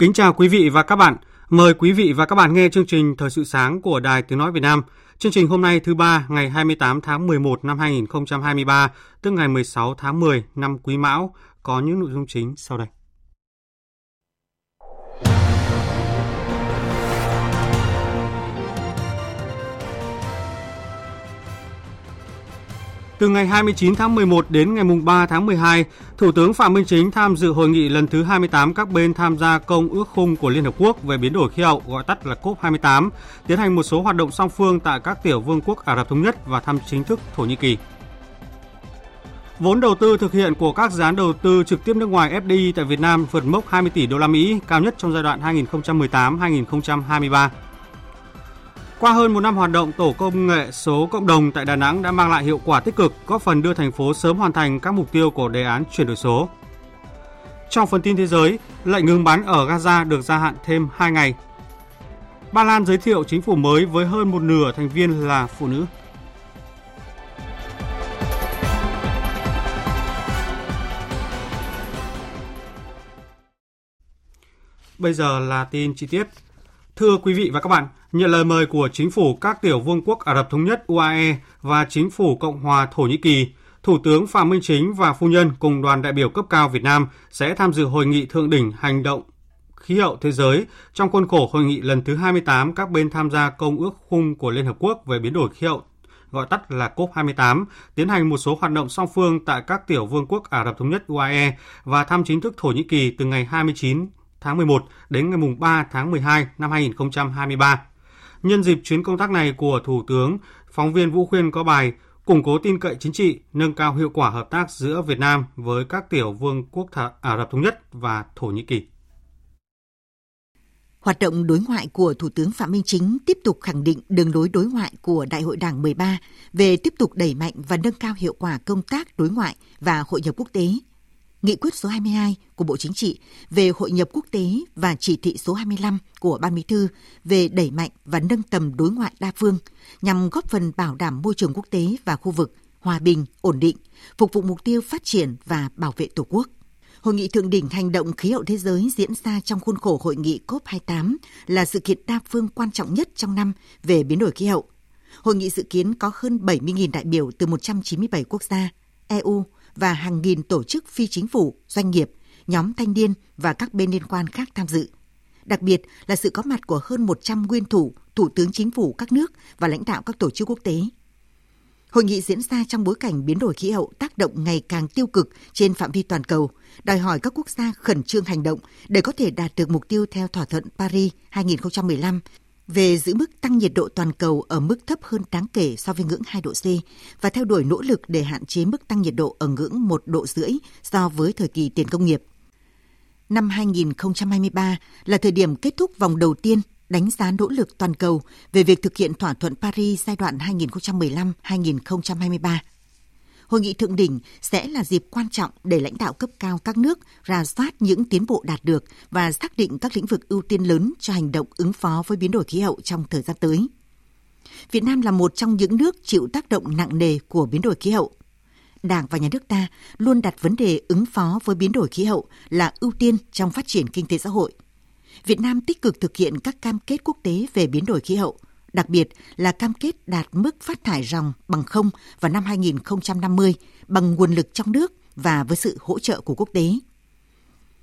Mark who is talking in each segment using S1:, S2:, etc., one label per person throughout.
S1: Kính chào quý vị và các bạn. Mời quý vị và các bạn nghe chương trình Thời sự sáng của Đài Tiếng Nói Việt Nam. Chương trình hôm nay thứ ba ngày 28 tháng 11 năm 2023, tức ngày 16 tháng 10 năm Quý Mão, có những nội dung chính sau đây. Từ ngày 29 tháng 11 đến ngày 3 tháng 12, Thủ tướng Phạm Minh Chính tham dự hội nghị lần thứ 28 các bên tham gia Công ước khung của Liên Hợp Quốc về biến đổi khí hậu, gọi tắt là COP28, tiến hành một số hoạt động song phương tại các tiểu vương quốc Ả Rập Thống Nhất và thăm chính thức Thổ Nhĩ Kỳ. Vốn đầu tư thực hiện của các dự án đầu tư trực tiếp nước ngoài FDI tại Việt Nam vượt mốc 20 tỷ đô la Mỹ, cao nhất trong giai đoạn 2018-2023. Qua hơn một năm hoạt động, Tổ công nghệ số cộng đồng tại Đà Nẵng đã mang lại hiệu quả tích cực, góp phần đưa thành phố sớm hoàn thành các mục tiêu của đề án chuyển đổi số. Trong phần tin thế giới, lệnh ngừng bắn ở Gaza được gia hạn thêm 2 ngày. Ba Lan giới thiệu chính phủ mới với hơn một nửa thành viên là phụ nữ. Bây giờ là tin chi tiết. Thưa quý vị và các bạn, nhận lời mời của chính phủ các tiểu vương quốc Ả Rập Thống Nhất UAE và chính phủ Cộng hòa Thổ Nhĩ Kỳ, Thủ tướng Phạm Minh Chính và phu nhân cùng đoàn đại biểu cấp cao Việt Nam sẽ tham dự hội nghị thượng đỉnh hành động khí hậu thế giới trong khuôn khổ hội nghị lần thứ 28 các bên tham gia Công ước khung của Liên Hợp Quốc về biến đổi khí hậu gọi tắt là COP28, tiến hành một số hoạt động song phương tại các tiểu vương quốc Ả Rập Thống Nhất UAE và thăm chính thức Thổ Nhĩ Kỳ từ ngày 29 tháng 11 đến ngày 3 tháng 12 năm 2023. Nhân dịp chuyến công tác này của Thủ tướng, phóng viên Vũ Khuyên có bài củng cố tin cậy chính trị, nâng cao hiệu quả hợp tác giữa Việt Nam với các tiểu vương quốc Ả Rập Thống Nhất và Thổ Nhĩ Kỳ.
S2: Hoạt động đối ngoại của Thủ tướng Phạm Minh Chính tiếp tục khẳng định đường lối đối ngoại của Đại hội Đảng 13 về tiếp tục đẩy mạnh và nâng cao hiệu quả công tác đối ngoại và hội nhập quốc tế – Nghị quyết số 22 của Bộ Chính trị về hội nhập quốc tế và chỉ thị số 25 của Ban Bí thư về đẩy mạnh và nâng tầm đối ngoại đa phương nhằm góp phần bảo đảm môi trường quốc tế và khu vực hòa bình, ổn định, phục vụ mục tiêu phát triển và bảo vệ Tổ quốc. Hội nghị thượng đỉnh hành động khí hậu thế giới diễn ra trong khuôn khổ hội nghị COP28 là sự kiện đa phương quan trọng nhất trong năm về biến đổi khí hậu. Hội nghị dự kiến có hơn 70.000 đại biểu từ 197 quốc gia, EU, và hàng nghìn tổ chức phi chính phủ, doanh nghiệp, nhóm thanh niên và các bên liên quan khác tham dự. Đặc biệt là sự có mặt của hơn 100 nguyên thủ, thủ tướng chính phủ các nước và lãnh đạo các tổ chức quốc tế. Hội nghị diễn ra trong bối cảnh biến đổi khí hậu tác động ngày càng tiêu cực trên phạm vi toàn cầu, đòi hỏi các quốc gia khẩn trương hành động để có thể đạt được mục tiêu theo thỏa thuận Paris 2015 về giữ mức tăng nhiệt độ toàn cầu ở mức thấp hơn đáng kể so với ngưỡng 2 độ C và theo đuổi nỗ lực để hạn chế mức tăng nhiệt độ ở ngưỡng 1 độ rưỡi so với thời kỳ tiền công nghiệp. Năm 2023 là thời điểm kết thúc vòng đầu tiên đánh giá nỗ lực toàn cầu về việc thực hiện thỏa thuận Paris giai đoạn 2015-2023 Hội nghị thượng đỉnh sẽ là dịp quan trọng để lãnh đạo cấp cao các nước ra soát những tiến bộ đạt được và xác định các lĩnh vực ưu tiên lớn cho hành động ứng phó với biến đổi khí hậu trong thời gian tới. Việt Nam là một trong những nước chịu tác động nặng nề của biến đổi khí hậu. Đảng và nhà nước ta luôn đặt vấn đề ứng phó với biến đổi khí hậu là ưu tiên trong phát triển kinh tế xã hội. Việt Nam tích cực thực hiện các cam kết quốc tế về biến đổi khí hậu – đặc biệt là cam kết đạt mức phát thải ròng bằng không vào năm 2050 bằng nguồn lực trong nước và với sự hỗ trợ của quốc tế.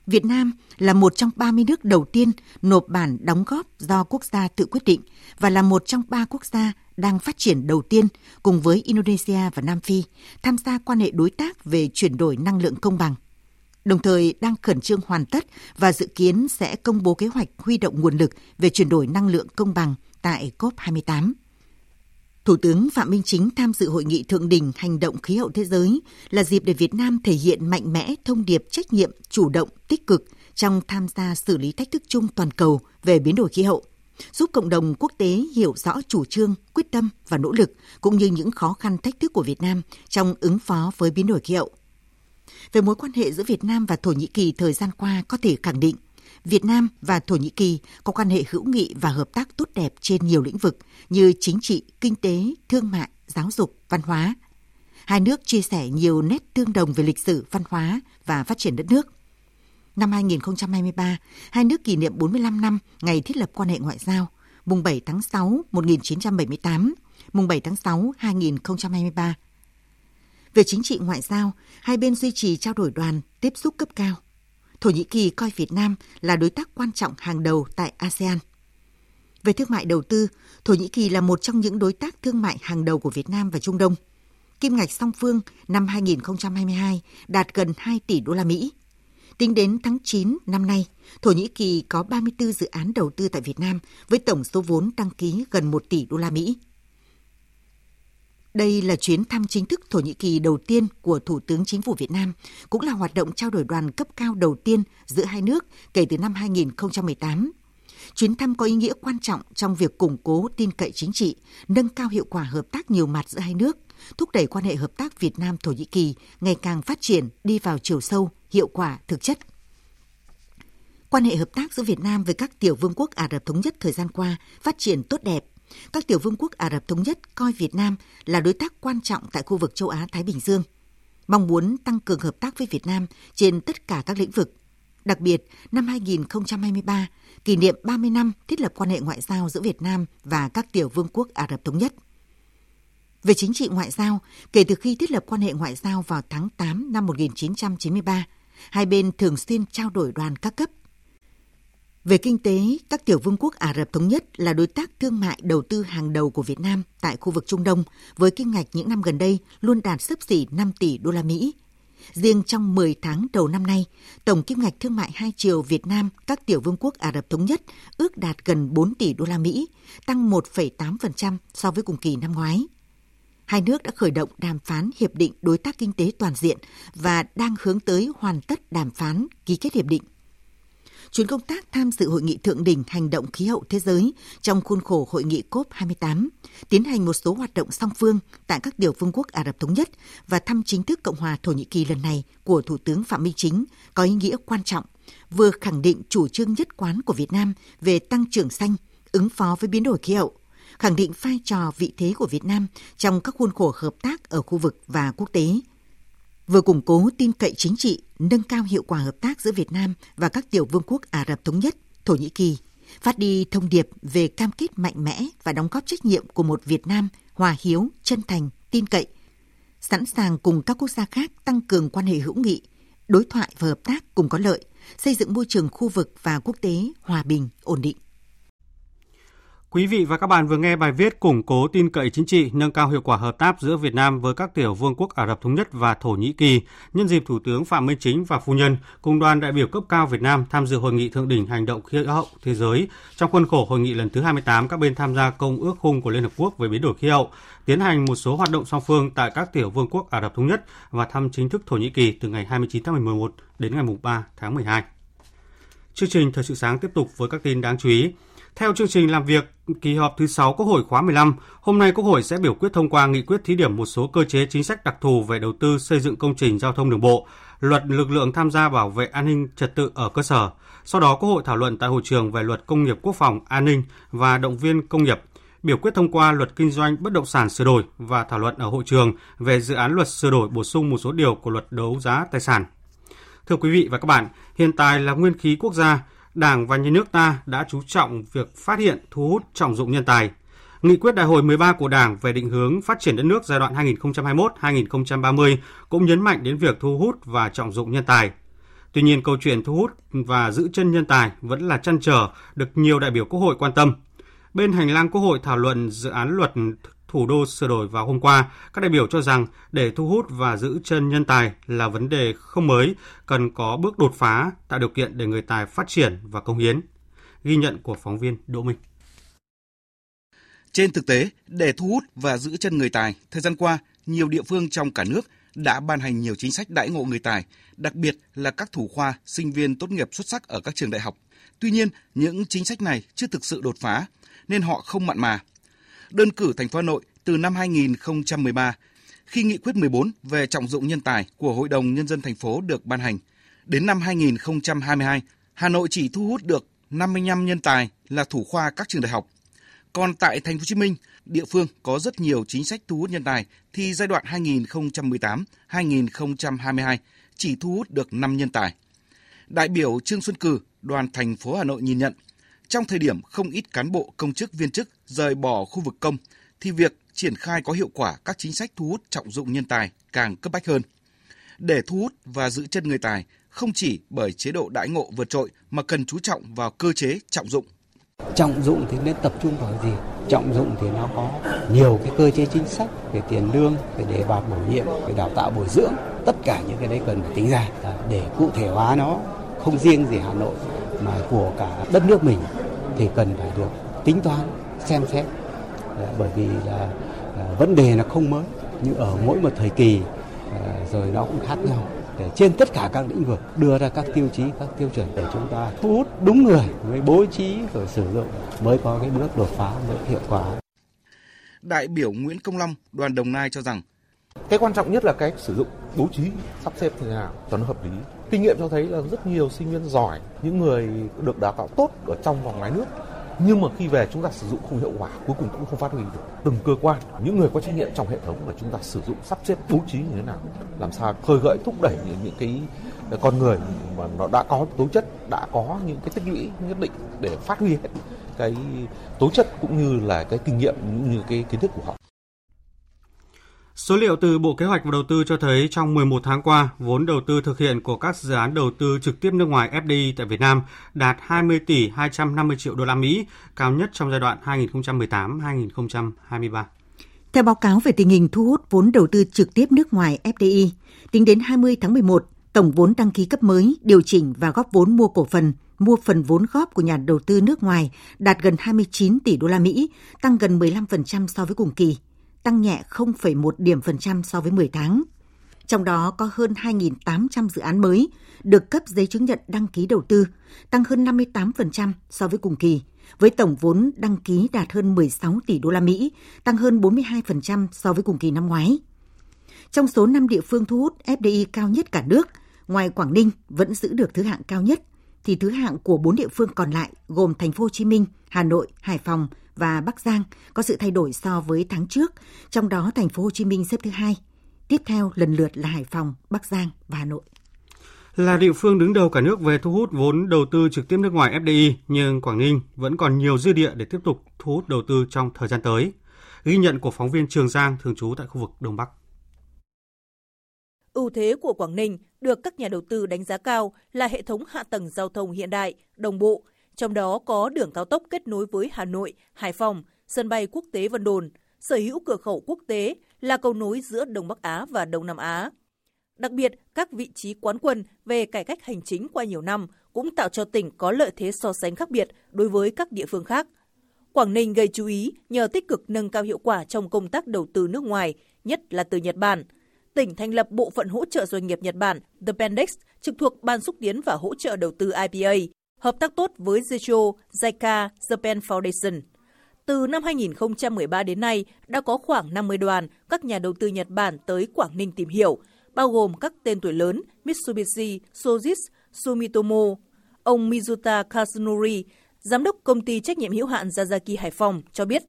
S2: Việt Nam là một trong 30 nước đầu tiên nộp bản đóng góp do quốc gia tự quyết định và là một trong ba quốc gia đang phát triển đầu tiên cùng với Indonesia và Nam Phi tham gia quan hệ đối tác về chuyển đổi năng lượng công bằng. Đồng thời đang khẩn trương hoàn tất và dự kiến sẽ công bố kế hoạch huy động nguồn lực về chuyển đổi năng lượng công bằng tại COP28. Thủ tướng Phạm Minh Chính tham dự hội nghị thượng đỉnh hành động khí hậu thế giới là dịp để Việt Nam thể hiện mạnh mẽ thông điệp trách nhiệm, chủ động, tích cực trong tham gia xử lý thách thức chung toàn cầu về biến đổi khí hậu, giúp cộng đồng quốc tế hiểu rõ chủ trương, quyết tâm và nỗ lực cũng như những khó khăn thách thức của Việt Nam trong ứng phó với biến đổi khí hậu. Về mối quan hệ giữa Việt Nam và Thổ Nhĩ Kỳ thời gian qua có thể khẳng định Việt Nam và Thổ Nhĩ Kỳ có quan hệ hữu nghị và hợp tác tốt đẹp trên nhiều lĩnh vực như chính trị, kinh tế, thương mại, giáo dục, văn hóa. Hai nước chia sẻ nhiều nét tương đồng về lịch sử, văn hóa và phát triển đất nước. Năm 2023, hai nước kỷ niệm 45 năm ngày thiết lập quan hệ ngoại giao, mùng 7 tháng 6 1978, mùng 7 tháng 6 2023. Về chính trị ngoại giao, hai bên duy trì trao đổi đoàn, tiếp xúc cấp cao. Thổ Nhĩ Kỳ coi Việt Nam là đối tác quan trọng hàng đầu tại ASEAN. Về thương mại đầu tư, Thổ Nhĩ Kỳ là một trong những đối tác thương mại hàng đầu của Việt Nam và Trung Đông. Kim ngạch song phương năm 2022 đạt gần 2 tỷ đô la Mỹ. Tính đến tháng 9 năm nay, Thổ Nhĩ Kỳ có 34 dự án đầu tư tại Việt Nam với tổng số vốn đăng ký gần 1 tỷ đô la Mỹ. Đây là chuyến thăm chính thức Thổ Nhĩ Kỳ đầu tiên của Thủ tướng Chính phủ Việt Nam, cũng là hoạt động trao đổi đoàn cấp cao đầu tiên giữa hai nước kể từ năm 2018. Chuyến thăm có ý nghĩa quan trọng trong việc củng cố tin cậy chính trị, nâng cao hiệu quả hợp tác nhiều mặt giữa hai nước, thúc đẩy quan hệ hợp tác Việt Nam Thổ Nhĩ Kỳ ngày càng phát triển, đi vào chiều sâu, hiệu quả, thực chất. Quan hệ hợp tác giữa Việt Nam với các tiểu vương quốc Ả Rập thống nhất thời gian qua phát triển tốt đẹp, các tiểu vương quốc Ả Rập Thống Nhất coi Việt Nam là đối tác quan trọng tại khu vực châu Á-Thái Bình Dương, mong muốn tăng cường hợp tác với Việt Nam trên tất cả các lĩnh vực. Đặc biệt, năm 2023, kỷ niệm 30 năm thiết lập quan hệ ngoại giao giữa Việt Nam và các tiểu vương quốc Ả Rập Thống Nhất. Về chính trị ngoại giao, kể từ khi thiết lập quan hệ ngoại giao vào tháng 8 năm 1993, hai bên thường xuyên trao đổi đoàn các cấp, về kinh tế, các tiểu vương quốc Ả Rập Thống Nhất là đối tác thương mại đầu tư hàng đầu của Việt Nam tại khu vực Trung Đông, với kinh ngạch những năm gần đây luôn đạt sấp xỉ 5 tỷ đô la Mỹ. Riêng trong 10 tháng đầu năm nay, tổng kim ngạch thương mại hai chiều Việt Nam các tiểu vương quốc Ả Rập Thống Nhất ước đạt gần 4 tỷ đô la Mỹ, tăng 1,8% so với cùng kỳ năm ngoái. Hai nước đã khởi động đàm phán hiệp định đối tác kinh tế toàn diện và đang hướng tới hoàn tất đàm phán ký kết hiệp định chuyến công tác tham dự hội nghị thượng đỉnh hành động khí hậu thế giới trong khuôn khổ hội nghị COP28, tiến hành một số hoạt động song phương tại các tiểu vương quốc Ả Rập Thống Nhất và thăm chính thức Cộng hòa Thổ Nhĩ Kỳ lần này của Thủ tướng Phạm Minh Chính có ý nghĩa quan trọng, vừa khẳng định chủ trương nhất quán của Việt Nam về tăng trưởng xanh, ứng phó với biến đổi khí hậu, khẳng định vai trò vị thế của Việt Nam trong các khuôn khổ hợp tác ở khu vực và quốc tế – vừa củng cố tin cậy chính trị, nâng cao hiệu quả hợp tác giữa Việt Nam và các tiểu vương quốc Ả Rập Thống Nhất, Thổ Nhĩ Kỳ, phát đi thông điệp về cam kết mạnh mẽ và đóng góp trách nhiệm của một Việt Nam hòa hiếu, chân thành, tin cậy, sẵn sàng cùng các quốc gia khác tăng cường quan hệ hữu nghị, đối thoại và hợp tác cùng có lợi, xây dựng môi trường khu vực và quốc tế hòa bình, ổn định.
S1: Quý vị và các bạn vừa nghe bài viết củng cố tin cậy chính trị, nâng cao hiệu quả hợp tác giữa Việt Nam với các tiểu vương quốc Ả Rập Thống Nhất và Thổ Nhĩ Kỳ nhân dịp Thủ tướng Phạm Minh Chính và phu nhân cùng đoàn đại biểu cấp cao Việt Nam tham dự hội nghị thượng đỉnh hành động khí hậu thế giới trong khuôn khổ hội nghị lần thứ 28 các bên tham gia công ước khung của Liên hợp quốc về biến đổi khí hậu, tiến hành một số hoạt động song phương tại các tiểu vương quốc Ả Rập Thống Nhất và thăm chính thức Thổ Nhĩ Kỳ từ ngày 29 tháng 11 đến ngày 3 tháng 12. Chương trình Thời sự sáng tiếp tục với các tin đáng chú ý. Theo chương trình làm việc kỳ họp thứ 6 Quốc hội khóa 15, hôm nay Quốc hội sẽ biểu quyết thông qua nghị quyết thí điểm một số cơ chế chính sách đặc thù về đầu tư xây dựng công trình giao thông đường bộ, luật lực lượng tham gia bảo vệ an ninh trật tự ở cơ sở. Sau đó Quốc hội thảo luận tại hội trường về luật công nghiệp quốc phòng, an ninh và động viên công nghiệp, biểu quyết thông qua luật kinh doanh bất động sản sửa đổi và thảo luận ở hội trường về dự án luật sửa đổi bổ sung một số điều của luật đấu giá tài sản. Thưa quý vị và các bạn, hiện tại là nguyên khí quốc gia, Đảng và Nhà nước ta đã chú trọng việc phát hiện, thu hút, trọng dụng nhân tài. Nghị quyết đại hội 13 của Đảng về định hướng phát triển đất nước giai đoạn 2021-2030 cũng nhấn mạnh đến việc thu hút và trọng dụng nhân tài. Tuy nhiên, câu chuyện thu hút và giữ chân nhân tài vẫn là chăn trở được nhiều đại biểu Quốc hội quan tâm. Bên hành lang Quốc hội thảo luận dự án luật thủ đô sửa đổi vào hôm qua, các đại biểu cho rằng để thu hút và giữ chân nhân tài là vấn đề không mới, cần có bước đột phá, tạo điều kiện để người tài phát triển và công hiến. Ghi nhận của phóng viên Đỗ Minh.
S3: Trên thực tế, để thu hút và giữ chân người tài, thời gian qua, nhiều địa phương trong cả nước đã ban hành nhiều chính sách đãi ngộ người tài, đặc biệt là các thủ khoa, sinh viên tốt nghiệp xuất sắc ở các trường đại học. Tuy nhiên, những chính sách này chưa thực sự đột phá, nên họ không mặn mà. Đơn cử thành phố Hà Nội từ năm 2013, khi nghị quyết 14 về trọng dụng nhân tài của Hội đồng Nhân dân thành phố được ban hành, đến năm 2022, Hà Nội chỉ thu hút được 55 nhân tài là thủ khoa các trường đại học. Còn tại thành phố Hồ Chí Minh, địa phương có rất nhiều chính sách thu hút nhân tài thì giai đoạn 2018-2022 chỉ thu hút được 5 nhân tài. Đại biểu Trương Xuân Cử, đoàn thành phố Hà Nội nhìn nhận, trong thời điểm không ít cán bộ công chức viên chức rời bỏ khu vực công thì việc triển khai có hiệu quả các chính sách thu hút trọng dụng nhân tài càng cấp bách hơn. Để thu hút và giữ chân người tài không chỉ bởi chế độ đãi ngộ vượt trội mà cần chú trọng vào cơ chế trọng dụng.
S4: Trọng dụng thì nên tập trung vào gì? Trọng dụng thì nó có nhiều cái cơ chế chính sách về tiền lương, về đề bạt bổ nhiệm, về đào tạo bồi dưỡng. Tất cả những cái đấy cần phải tính ra để cụ thể hóa nó không riêng gì Hà Nội mà của cả đất nước mình thì cần phải được tính toán, xem xét. Bởi vì là à, vấn đề là không mới nhưng ở mỗi một thời kỳ à, rồi nó cũng khác nhau để trên tất cả các lĩnh vực đưa ra các tiêu chí, các tiêu chuẩn để chúng ta thu hút đúng người với bố trí rồi sử dụng mới có cái bước đột phá mới hiệu quả.
S3: Đại biểu Nguyễn Công Long, đoàn Đồng Nai cho rằng
S5: cái quan trọng nhất là cái sử dụng bố trí sắp xếp thế nào cho nó hợp lý. Kinh nghiệm cho thấy là rất nhiều sinh viên giỏi, những người được đào tạo tốt ở trong và ngoài nước nhưng mà khi về chúng ta sử dụng không hiệu quả cuối cùng cũng không phát huy được. Từng cơ quan những người có trách nhiệm trong hệ thống là chúng ta sử dụng sắp xếp bố trí như thế nào làm sao khơi gợi thúc đẩy những, những cái con người mà nó đã có tố chất đã có những cái tích lũy nhất định để phát huy hết cái tố chất cũng như là cái kinh nghiệm cũng như cái kiến thức của họ.
S1: Số liệu từ Bộ Kế hoạch và Đầu tư cho thấy trong 11 tháng qua, vốn đầu tư thực hiện của các dự án đầu tư trực tiếp nước ngoài FDI tại Việt Nam đạt 20 tỷ 250 triệu đô la Mỹ, cao nhất trong giai đoạn 2018-2023.
S2: Theo báo cáo về tình hình thu hút vốn đầu tư trực tiếp nước ngoài FDI, tính đến 20 tháng 11, tổng vốn đăng ký cấp mới, điều chỉnh và góp vốn mua cổ phần, mua phần vốn góp của nhà đầu tư nước ngoài đạt gần 29 tỷ đô la Mỹ, tăng gần 15% so với cùng kỳ tăng nhẹ 0,1 điểm phần trăm so với 10 tháng. Trong đó có hơn 2.800 dự án mới được cấp giấy chứng nhận đăng ký đầu tư, tăng hơn 58% so với cùng kỳ, với tổng vốn đăng ký đạt hơn 16 tỷ đô la Mỹ, tăng hơn 42% so với cùng kỳ năm ngoái. Trong số 5 địa phương thu hút FDI cao nhất cả nước, ngoài Quảng Ninh vẫn giữ được thứ hạng cao nhất, thì thứ hạng của 4 địa phương còn lại gồm Thành phố Hồ Chí Minh, Hà Nội, Hải Phòng, và Bắc Giang có sự thay đổi so với tháng trước, trong đó thành phố Hồ Chí Minh xếp thứ hai. Tiếp theo lần lượt là Hải Phòng, Bắc Giang và Hà Nội.
S1: Là địa phương đứng đầu cả nước về thu hút vốn đầu tư trực tiếp nước ngoài FDI, nhưng Quảng Ninh vẫn còn nhiều dư địa để tiếp tục thu hút đầu tư trong thời gian tới. Ghi nhận của phóng viên Trường Giang thường trú tại khu vực Đông Bắc.
S6: Ưu thế của Quảng Ninh được các nhà đầu tư đánh giá cao là hệ thống hạ tầng giao thông hiện đại, đồng bộ, trong đó có đường cao tốc kết nối với Hà Nội, Hải Phòng, sân bay quốc tế Vân Đồn, sở hữu cửa khẩu quốc tế là cầu nối giữa Đông Bắc Á và Đông Nam Á. Đặc biệt, các vị trí quán quân về cải cách hành chính qua nhiều năm cũng tạo cho tỉnh có lợi thế so sánh khác biệt đối với các địa phương khác. Quảng Ninh gây chú ý nhờ tích cực nâng cao hiệu quả trong công tác đầu tư nước ngoài, nhất là từ Nhật Bản. Tỉnh thành lập bộ phận hỗ trợ doanh nghiệp Nhật Bản The Pendex trực thuộc Ban xúc tiến và hỗ trợ đầu tư IPA hợp tác tốt với Zecho, JICA, Japan Foundation. Từ năm 2013 đến nay, đã có khoảng 50 đoàn các nhà đầu tư Nhật Bản tới Quảng Ninh tìm hiểu, bao gồm các tên tuổi lớn Mitsubishi, Sojitz, Sumitomo. Ông Mizuta Kasunori, giám đốc công ty trách nhiệm hữu hạn Yazaki Hải Phòng cho biết.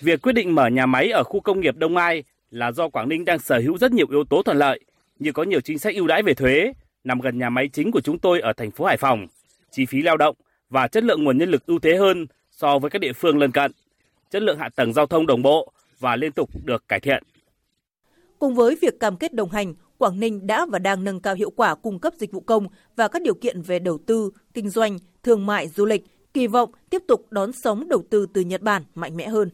S7: Việc quyết định mở nhà máy ở khu công nghiệp Đông Ai là do Quảng Ninh đang sở hữu rất nhiều yếu tố thuận lợi, như có nhiều chính sách ưu đãi về thuế, nằm gần nhà máy chính của chúng tôi ở thành phố Hải Phòng, chi phí lao động và chất lượng nguồn nhân lực ưu thế hơn so với các địa phương lân cận. Chất lượng hạ tầng giao thông đồng bộ và liên tục được cải thiện.
S6: Cùng với việc cam kết đồng hành, Quảng Ninh đã và đang nâng cao hiệu quả cung cấp dịch vụ công và các điều kiện về đầu tư, kinh doanh, thương mại, du lịch, kỳ vọng tiếp tục đón sóng đầu tư từ Nhật Bản mạnh mẽ hơn.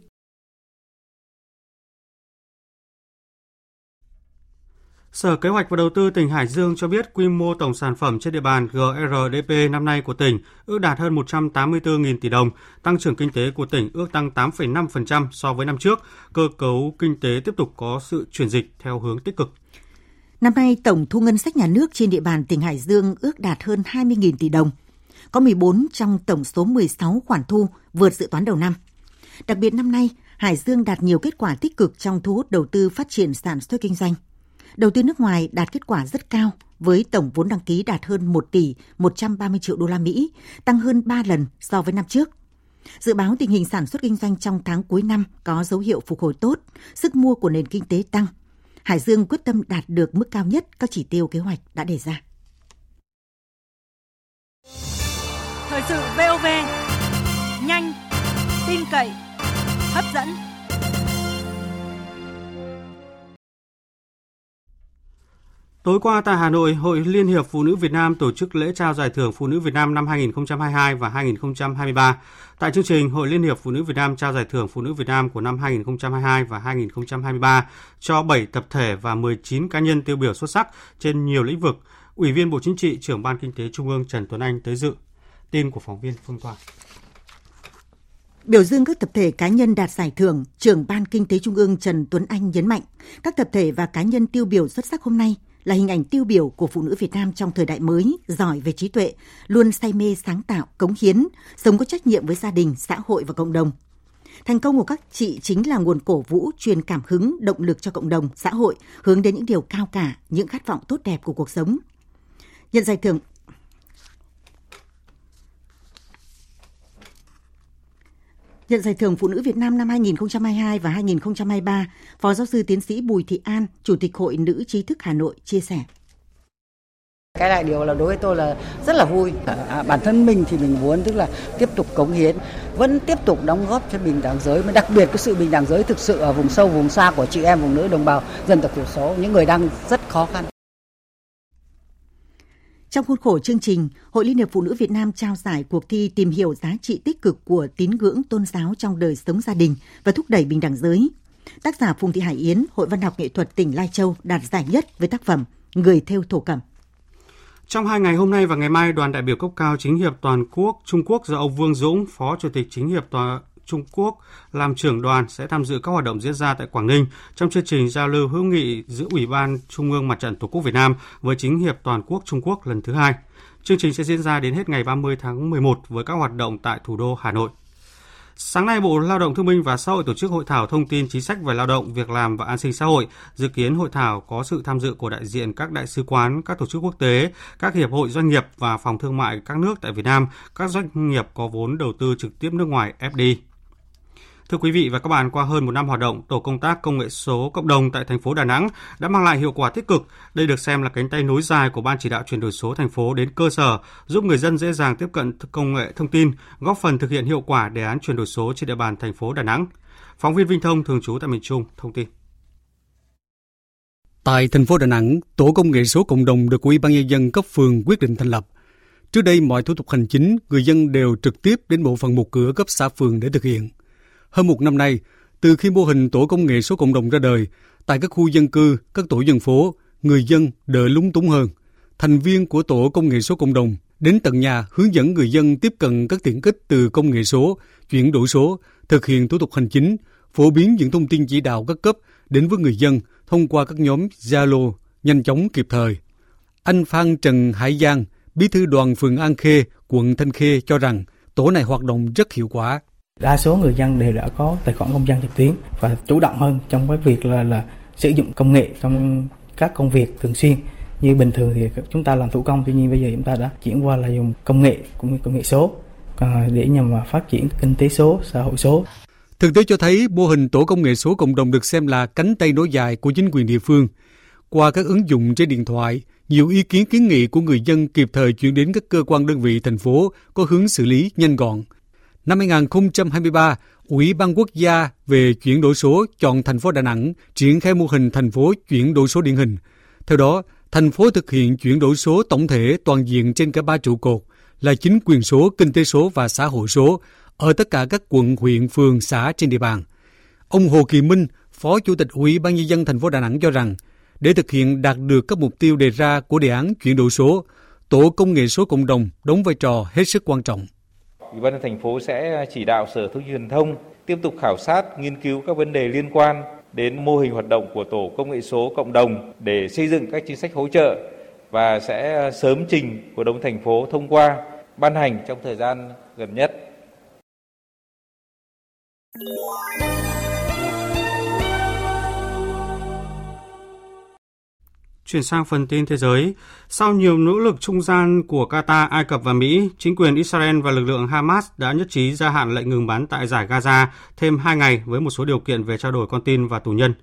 S1: Sở Kế hoạch và Đầu tư tỉnh Hải Dương cho biết quy mô tổng sản phẩm trên địa bàn GRDP năm nay của tỉnh ước đạt hơn 184.000 tỷ đồng, tăng trưởng kinh tế của tỉnh ước tăng 8,5% so với năm trước, cơ cấu kinh tế tiếp tục có sự chuyển dịch theo hướng tích cực.
S2: Năm nay, tổng thu ngân sách nhà nước trên địa bàn tỉnh Hải Dương ước đạt hơn 20.000 tỷ đồng. Có 14 trong tổng số 16 khoản thu vượt dự toán đầu năm. Đặc biệt năm nay, Hải Dương đạt nhiều kết quả tích cực trong thu hút đầu tư phát triển sản xuất kinh doanh. Đầu tư nước ngoài đạt kết quả rất cao với tổng vốn đăng ký đạt hơn 1 tỷ 130 triệu đô la Mỹ, tăng hơn 3 lần so với năm trước. Dự báo tình hình sản xuất kinh doanh trong tháng cuối năm có dấu hiệu phục hồi tốt, sức mua của nền kinh tế tăng. Hải Dương quyết tâm đạt được mức cao nhất các chỉ tiêu kế hoạch đã đề ra.
S8: Thời sự VOV, nhanh, tin cậy, hấp dẫn.
S1: Tối qua tại Hà Nội, Hội Liên hiệp Phụ nữ Việt Nam tổ chức lễ trao giải thưởng Phụ nữ Việt Nam năm 2022 và 2023. Tại chương trình, Hội Liên hiệp Phụ nữ Việt Nam trao giải thưởng Phụ nữ Việt Nam của năm 2022 và 2023 cho 7 tập thể và 19 cá nhân tiêu biểu xuất sắc trên nhiều lĩnh vực. Ủy viên Bộ Chính trị, trưởng Ban Kinh tế Trung ương Trần Tuấn Anh tới dự. Tin của phóng viên Phương Toàn.
S2: Biểu dương các tập thể cá nhân đạt giải thưởng, trưởng Ban Kinh tế Trung ương Trần Tuấn Anh nhấn mạnh, các tập thể và cá nhân tiêu biểu xuất sắc hôm nay là hình ảnh tiêu biểu của phụ nữ Việt Nam trong thời đại mới, giỏi về trí tuệ, luôn say mê sáng tạo, cống hiến, sống có trách nhiệm với gia đình, xã hội và cộng đồng. Thành công của các chị chính là nguồn cổ vũ, truyền cảm hứng, động lực cho cộng đồng, xã hội, hướng đến những điều cao cả, những khát vọng tốt đẹp của cuộc sống. Nhận giải thưởng Nhận giải thưởng Phụ nữ Việt Nam năm 2022 và 2023, Phó giáo sư tiến sĩ Bùi Thị An, Chủ tịch Hội Nữ trí thức Hà Nội chia sẻ.
S9: Cái đại điều là đối với tôi là rất là vui. À, bản thân mình thì mình muốn tức là tiếp tục cống hiến, vẫn tiếp tục đóng góp cho bình đẳng giới, mà đặc biệt cái sự bình đẳng giới thực sự ở vùng sâu, vùng xa của chị em vùng nữ đồng bào dân tộc thiểu số, những người đang rất khó khăn.
S2: Trong khuôn khổ chương trình, Hội Liên hiệp Phụ nữ Việt Nam trao giải cuộc thi tìm hiểu giá trị tích cực của tín ngưỡng tôn giáo trong đời sống gia đình và thúc đẩy bình đẳng giới. Tác giả Phùng Thị Hải Yến, Hội Văn học Nghệ thuật tỉnh Lai Châu đạt giải nhất với tác phẩm Người theo thổ cẩm.
S1: Trong hai ngày hôm nay và ngày mai, đoàn đại biểu cấp cao chính hiệp toàn quốc Trung Quốc do ông Vương Dũng, Phó Chủ tịch chính hiệp toàn Trung Quốc làm trưởng đoàn sẽ tham dự các hoạt động diễn ra tại Quảng Ninh trong chương trình giao lưu hữu nghị giữa Ủy ban Trung ương Mặt trận Tổ quốc Việt Nam với chính hiệp toàn quốc Trung Quốc lần thứ hai. Chương trình sẽ diễn ra đến hết ngày 30 tháng 11 với các hoạt động tại thủ đô Hà Nội. Sáng nay, Bộ Lao động Thương binh và Xã hội tổ chức hội thảo thông tin chính sách về lao động, việc làm và an sinh xã hội. Dự kiến hội thảo có sự tham dự của đại diện các đại sứ quán, các tổ chức quốc tế, các hiệp hội doanh nghiệp và phòng thương mại các nước tại Việt Nam, các doanh nghiệp có vốn đầu tư trực tiếp nước ngoài FDI. Thưa quý vị và các bạn, qua hơn một năm hoạt động, tổ công tác công nghệ số cộng đồng tại thành phố Đà Nẵng đã mang lại hiệu quả tích cực. Đây được xem là cánh tay nối dài của ban chỉ đạo chuyển đổi số thành phố đến cơ sở, giúp người dân dễ dàng tiếp cận công nghệ thông tin, góp phần thực hiện hiệu quả đề án chuyển đổi số trên địa bàn thành phố Đà Nẵng. Phóng viên Vinh Thông thường trú tại miền Trung thông tin.
S10: Tại thành phố Đà Nẵng, tổ công nghệ số cộng đồng được Ủy ban nhân dân cấp phường quyết định thành lập. Trước đây mọi thủ tục hành chính, người dân đều trực tiếp đến bộ phận một cửa cấp xã phường để thực hiện. Hơn một năm nay, từ khi mô hình tổ công nghệ số cộng đồng ra đời, tại các khu dân cư, các tổ dân phố, người dân đỡ lúng túng hơn. Thành viên của tổ công nghệ số cộng đồng đến tận nhà hướng dẫn người dân tiếp cận các tiện ích từ công nghệ số, chuyển đổi số, thực hiện thủ tục hành chính, phổ biến những thông tin chỉ đạo các cấp đến với người dân thông qua các nhóm Zalo nhanh chóng kịp thời. Anh Phan Trần Hải Giang, bí thư đoàn phường An Khê, quận Thanh Khê cho rằng tổ này hoạt động rất hiệu quả
S11: đa số người dân đều đã có tài khoản công dân trực tuyến và chủ động hơn trong cái việc là là sử dụng công nghệ trong các công việc thường xuyên như bình thường thì chúng ta làm thủ công tuy nhiên bây giờ chúng ta đã chuyển qua là dùng công nghệ cũng như công nghệ số à, để nhằm mà phát triển kinh tế số xã hội số
S10: Thực tế cho thấy mô hình tổ công nghệ số cộng đồng được xem là cánh tay nối dài của chính quyền địa phương. Qua các ứng dụng trên điện thoại, nhiều ý kiến kiến nghị của người dân kịp thời chuyển đến các cơ quan đơn vị thành phố có hướng xử lý nhanh gọn. Năm 2023, Ủy ban quốc gia về chuyển đổi số chọn thành phố Đà Nẵng triển khai mô hình thành phố chuyển đổi số điển hình. Theo đó, thành phố thực hiện chuyển đổi số tổng thể toàn diện trên cả ba trụ cột là chính quyền số, kinh tế số và xã hội số ở tất cả các quận, huyện, phường, xã trên địa bàn. Ông Hồ Kỳ Minh, Phó Chủ tịch Ủy ban nhân dân thành phố Đà Nẵng cho rằng, để thực hiện đạt được các mục tiêu đề ra của đề án chuyển đổi số, tổ công nghệ số cộng đồng đóng vai trò hết sức quan trọng.
S12: Ủy ban nhân thành phố sẽ chỉ đạo Sở Thông tin Truyền thông tiếp tục khảo sát, nghiên cứu các vấn đề liên quan đến mô hình hoạt động của tổ công nghệ số cộng đồng để xây dựng các chính sách hỗ trợ và sẽ sớm trình của đồng thành phố thông qua ban hành trong thời gian gần nhất.
S1: Chuyển sang phần tin thế giới, sau nhiều nỗ lực trung gian của Qatar, Ai Cập và Mỹ, chính quyền Israel và lực lượng Hamas đã nhất trí gia hạn lệnh ngừng bắn tại giải Gaza thêm 2 ngày với một số điều kiện về trao đổi con tin và tù nhân.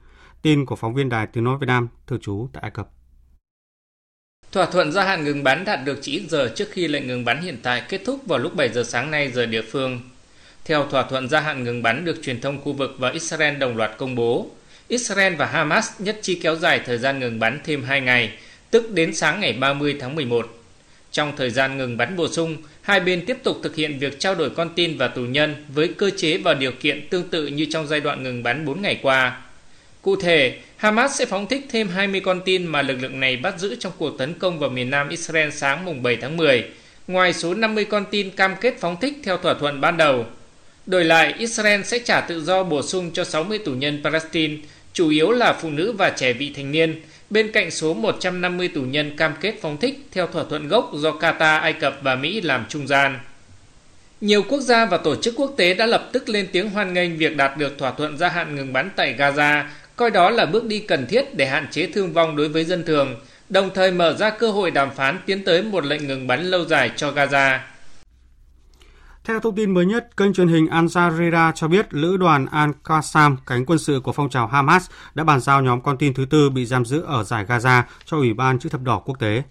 S1: Tin của phóng viên Đài Tiếng Nói Việt Nam, thường trú tại Ai Cập.
S13: Thỏa thuận gia hạn ngừng bắn đạt được chỉ ít giờ trước khi lệnh ngừng bắn hiện tại kết thúc vào lúc 7 giờ sáng nay giờ địa phương. Theo thỏa thuận gia hạn ngừng bắn được truyền thông khu vực và Israel đồng loạt công bố, Israel và Hamas nhất trí kéo dài thời gian ngừng bắn thêm 2 ngày, tức đến sáng ngày 30 tháng 11. Trong thời gian ngừng bắn bổ sung, hai bên tiếp tục thực hiện việc trao đổi con tin và tù nhân với cơ chế và điều kiện tương tự như trong giai đoạn ngừng bắn 4 ngày qua. Cụ thể, Hamas sẽ phóng thích thêm 20 con tin mà lực lượng này bắt giữ trong cuộc tấn công vào miền nam Israel sáng mùng 7 tháng 10, ngoài số 50 con tin cam kết phóng thích theo thỏa thuận ban đầu. Đổi lại, Israel sẽ trả tự do bổ sung cho 60 tù nhân Palestine, chủ yếu là phụ nữ và trẻ vị thành niên, bên cạnh số 150 tù nhân cam kết phóng thích theo thỏa thuận gốc do Qatar, Ai Cập và Mỹ làm trung gian. Nhiều quốc gia và tổ chức quốc tế đã lập tức lên tiếng hoan nghênh việc đạt được thỏa thuận gia hạn ngừng bắn tại Gaza, coi đó là bước đi cần thiết để hạn chế thương vong đối với dân thường, đồng thời mở ra cơ hội đàm phán tiến tới một lệnh ngừng bắn lâu dài cho Gaza.
S1: Theo thông tin mới nhất, kênh truyền hình Al Jazeera cho biết lữ đoàn Al-Qassam, cánh quân sự của phong trào Hamas, đã bàn giao nhóm con tin thứ tư bị giam giữ ở giải Gaza cho Ủy ban chữ thập đỏ quốc tế.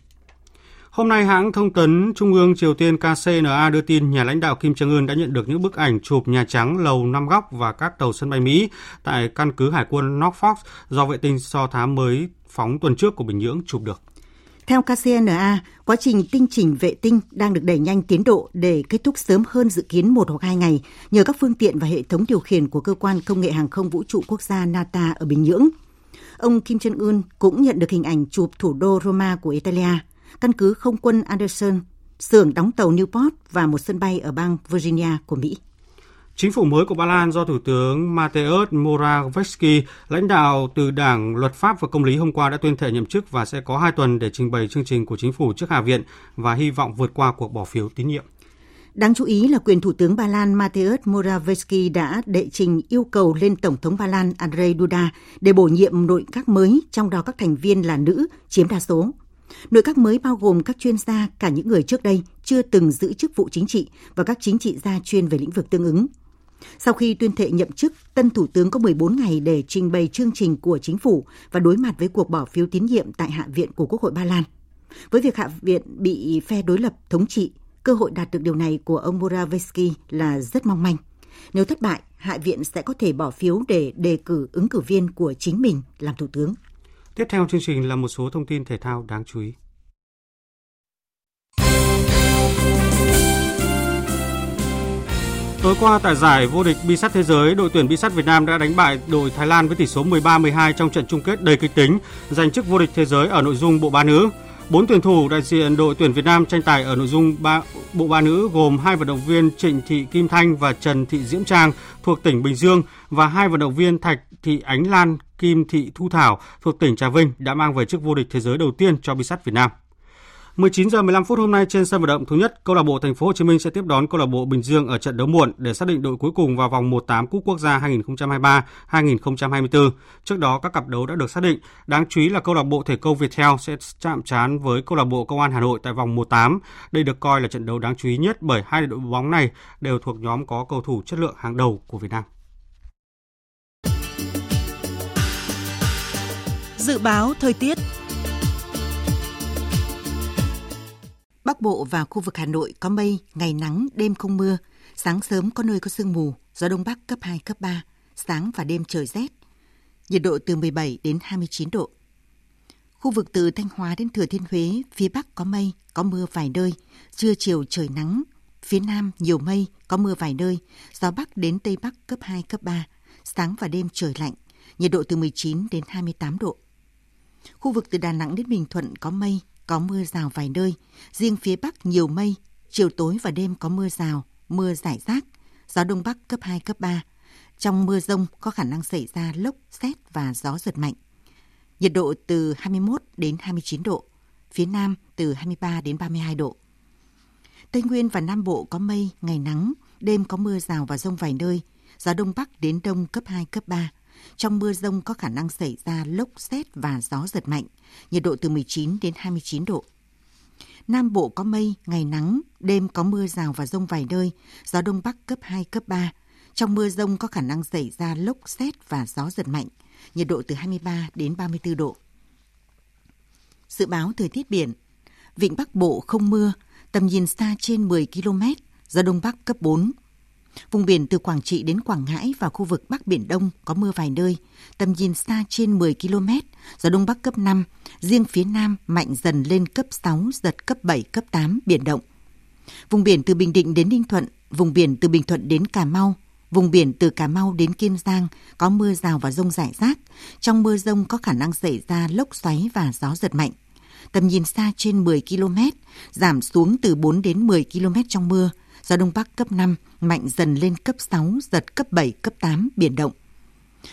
S1: Hôm nay, hãng thông tấn Trung ương Triều Tiên KCNA đưa tin nhà lãnh đạo Kim Jong-un đã nhận được những bức ảnh chụp Nhà Trắng, lầu năm góc và các tàu sân bay Mỹ tại căn cứ hải quân Norfolk do vệ tinh so thám mới phóng tuần trước của Bình Nhưỡng chụp được.
S2: Theo KCNA, quá trình tinh chỉnh vệ tinh đang được đẩy nhanh tiến độ để kết thúc sớm hơn dự kiến một hoặc hai ngày nhờ các phương tiện và hệ thống điều khiển của cơ quan công nghệ hàng không vũ trụ quốc gia NASA ở Bình Nhưỡng. Ông Kim Jong-un cũng nhận được hình ảnh chụp thủ đô Roma của Italia, căn cứ không quân Anderson, xưởng đóng tàu Newport và một sân bay ở bang Virginia của Mỹ.
S1: Chính phủ mới của Ba Lan do Thủ tướng Mateusz Morawiecki lãnh đạo từ Đảng Luật pháp và Công lý hôm qua đã tuyên thệ nhậm chức và sẽ có hai tuần để trình bày chương trình của chính phủ trước Hạ viện và hy vọng vượt qua cuộc bỏ phiếu tín nhiệm.
S2: Đáng chú ý là quyền Thủ tướng Ba Lan Mateusz Morawiecki đã đệ trình yêu cầu lên Tổng thống Ba Lan Andrzej Duda để bổ nhiệm nội các mới, trong đó các thành viên là nữ, chiếm đa số. Nội các mới bao gồm các chuyên gia, cả những người trước đây chưa từng giữ chức vụ chính trị và các chính trị gia chuyên về lĩnh vực tương ứng. Sau khi tuyên thệ nhậm chức, tân thủ tướng có 14 ngày để trình bày chương trình của chính phủ và đối mặt với cuộc bỏ phiếu tín nhiệm tại Hạ viện của Quốc hội Ba Lan. Với việc Hạ viện bị phe đối lập thống trị, cơ hội đạt được điều này của ông Morawiecki là rất mong manh. Nếu thất bại, Hạ viện sẽ có thể bỏ phiếu để đề cử ứng cử viên của chính mình làm thủ tướng.
S1: Tiếp theo chương trình là một số thông tin thể thao đáng chú ý. Tối qua tại giải vô địch bi sắt thế giới, đội tuyển bi sắt Việt Nam đã đánh bại đội Thái Lan với tỷ số 13-12 trong trận chung kết đầy kịch tính, giành chức vô địch thế giới ở nội dung bộ ba nữ. Bốn tuyển thủ đại diện đội tuyển Việt Nam tranh tài ở nội dung ba, bộ ba nữ gồm hai vận động viên Trịnh Thị Kim Thanh và Trần Thị Diễm Trang thuộc tỉnh Bình Dương và hai vận động viên Thạch Thị Ánh Lan, Kim Thị Thu Thảo thuộc tỉnh Trà Vinh đã mang về chức vô địch thế giới đầu tiên cho bi sắt Việt Nam. 19 giờ 15 phút hôm nay trên sân vận động thứ nhất, câu lạc bộ Thành phố Hồ Chí Minh sẽ tiếp đón câu lạc bộ Bình Dương ở trận đấu muộn để xác định đội cuối cùng vào vòng 1/8 Cúp Quốc gia 2023-2024. Trước đó các cặp đấu đã được xác định, đáng chú ý là câu lạc bộ Thể Câu Viettel sẽ chạm trán với câu lạc bộ Công an Hà Nội tại vòng 1/8. Đây được coi là trận đấu đáng chú ý nhất bởi hai đội bóng này đều thuộc nhóm có cầu thủ chất lượng hàng đầu của Việt Nam.
S8: Dự báo thời tiết
S2: Bắc Bộ và khu vực Hà Nội có mây, ngày nắng, đêm không mưa, sáng sớm có nơi có sương mù, gió đông bắc cấp 2, cấp 3, sáng và đêm trời rét. Nhiệt độ từ 17 đến 29 độ. Khu vực từ Thanh Hóa đến Thừa Thiên Huế, phía Bắc có mây, có mưa vài nơi, trưa chiều trời nắng, phía Nam nhiều mây, có mưa vài nơi, gió Bắc đến Tây Bắc cấp 2, cấp 3, sáng và đêm trời lạnh, nhiệt độ từ 19 đến 28 độ. Khu vực từ Đà Nẵng đến Bình Thuận có mây, có mưa rào vài nơi, riêng phía Bắc nhiều mây, chiều tối và đêm có mưa rào, mưa rải rác, gió Đông Bắc cấp 2, cấp 3. Trong mưa rông có khả năng xảy ra lốc, xét và gió giật mạnh. Nhiệt độ từ 21 đến 29 độ, phía Nam từ 23 đến 32 độ. Tây Nguyên và Nam Bộ có mây, ngày nắng, đêm có mưa rào và rông vài nơi, gió Đông Bắc đến Đông cấp 2, cấp 3. Trong mưa rông có khả năng xảy ra lốc, xét và gió giật mạnh, nhiệt độ từ 19 đến 29 độ. Nam Bộ có mây, ngày nắng, đêm có mưa rào và rông vài nơi, gió Đông Bắc cấp 2, cấp 3. Trong mưa rông có khả năng xảy ra lốc, xét và gió giật mạnh, nhiệt độ từ 23 đến 34 độ. Dự báo thời tiết biển Vịnh Bắc Bộ không mưa, tầm nhìn xa trên 10 km, gió Đông Bắc cấp 4. Vùng biển từ Quảng Trị đến Quảng Ngãi và khu vực Bắc Biển Đông có mưa vài nơi, tầm nhìn xa trên 10 km, gió Đông Bắc cấp 5, riêng phía Nam mạnh dần lên cấp 6, giật cấp 7, cấp 8, biển động. Vùng biển từ Bình Định đến Ninh Thuận, vùng biển từ Bình Thuận đến Cà Mau, Vùng biển từ Cà Mau đến Kiên Giang có mưa rào và rông rải rác. Trong mưa rông có khả năng xảy ra lốc xoáy và gió giật mạnh. Tầm nhìn xa trên 10 km, giảm xuống từ 4 đến 10 km trong mưa. Gió Đông Bắc cấp 5, mạnh dần lên cấp 6, giật cấp 7, cấp 8, biển động.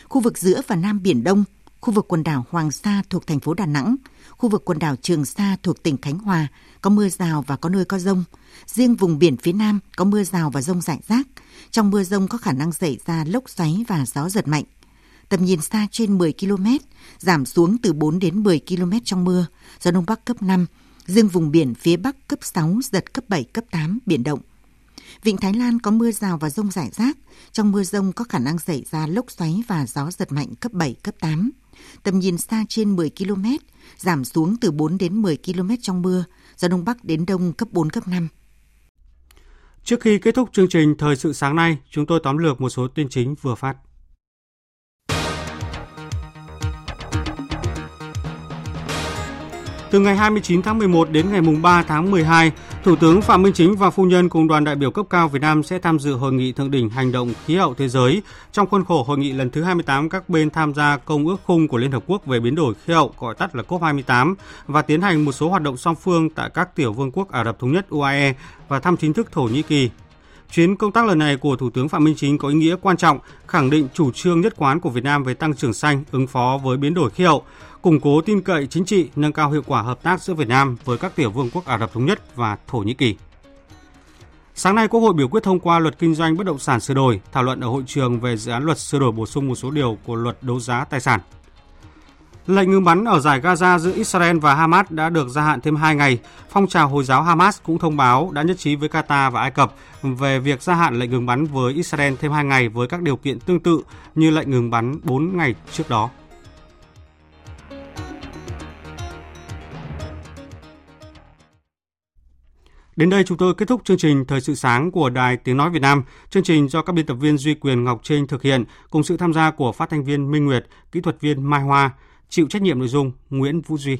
S2: Khu vực giữa và Nam Biển Đông, khu vực quần đảo Hoàng Sa thuộc thành phố Đà Nẵng, khu vực quần đảo Trường Sa thuộc tỉnh Khánh Hòa có mưa rào và có nơi có rông. Riêng vùng biển phía Nam có mưa rào và rông rải rác. Trong mưa rông có khả năng xảy ra lốc xoáy và gió giật mạnh. Tầm nhìn xa trên 10 km, giảm xuống từ 4 đến 10 km trong mưa, gió Đông Bắc cấp 5, riêng vùng biển phía Bắc cấp 6, giật cấp 7, cấp 8, biển động. Vịnh Thái Lan có mưa rào và rông rải rác. Trong mưa rông có khả năng xảy ra lốc xoáy và gió giật mạnh cấp 7, cấp 8. Tầm nhìn xa trên 10 km, giảm xuống từ 4 đến 10 km trong mưa, gió Đông Bắc đến Đông cấp 4, cấp 5.
S1: Trước khi kết thúc chương trình Thời sự sáng nay, chúng tôi tóm lược một số tin chính vừa phát. Từ ngày 29 tháng 11 đến ngày 3 tháng 12, Thủ tướng Phạm Minh Chính và phu nhân cùng đoàn đại biểu cấp cao Việt Nam sẽ tham dự hội nghị thượng đỉnh hành động khí hậu thế giới trong khuôn khổ hội nghị lần thứ 28 các bên tham gia công ước khung của Liên Hợp Quốc về biến đổi khí hậu gọi tắt là COP28 và tiến hành một số hoạt động song phương tại các tiểu vương quốc Ả Rập Thống Nhất UAE và thăm chính thức Thổ Nhĩ Kỳ. Chuyến công tác lần này của Thủ tướng Phạm Minh Chính có ý nghĩa quan trọng, khẳng định chủ trương nhất quán của Việt Nam về tăng trưởng xanh, ứng phó với biến đổi khí hậu, củng cố tin cậy chính trị, nâng cao hiệu quả hợp tác giữa Việt Nam với các tiểu vương quốc Ả Rập Thống Nhất và Thổ Nhĩ Kỳ. Sáng nay, Quốc hội biểu quyết thông qua luật kinh doanh bất động sản sửa đổi, thảo luận ở hội trường về dự án luật sửa đổi bổ sung một số điều của luật đấu giá tài sản. Lệnh ngừng bắn ở giải Gaza giữa Israel và Hamas đã được gia hạn thêm 2 ngày. Phong trào Hồi giáo Hamas cũng thông báo đã nhất trí với Qatar và Ai Cập về việc gia hạn lệnh ngừng bắn với Israel thêm 2 ngày với các điều kiện tương tự như lệnh ngừng bắn 4 ngày trước đó. Đến đây chúng tôi kết thúc chương trình Thời sự sáng của Đài Tiếng Nói Việt Nam. Chương trình do các biên tập viên Duy Quyền Ngọc Trinh thực hiện cùng sự tham gia của phát thanh viên Minh Nguyệt, kỹ thuật viên Mai Hoa, chịu trách nhiệm nội dung Nguyễn Vũ Duy.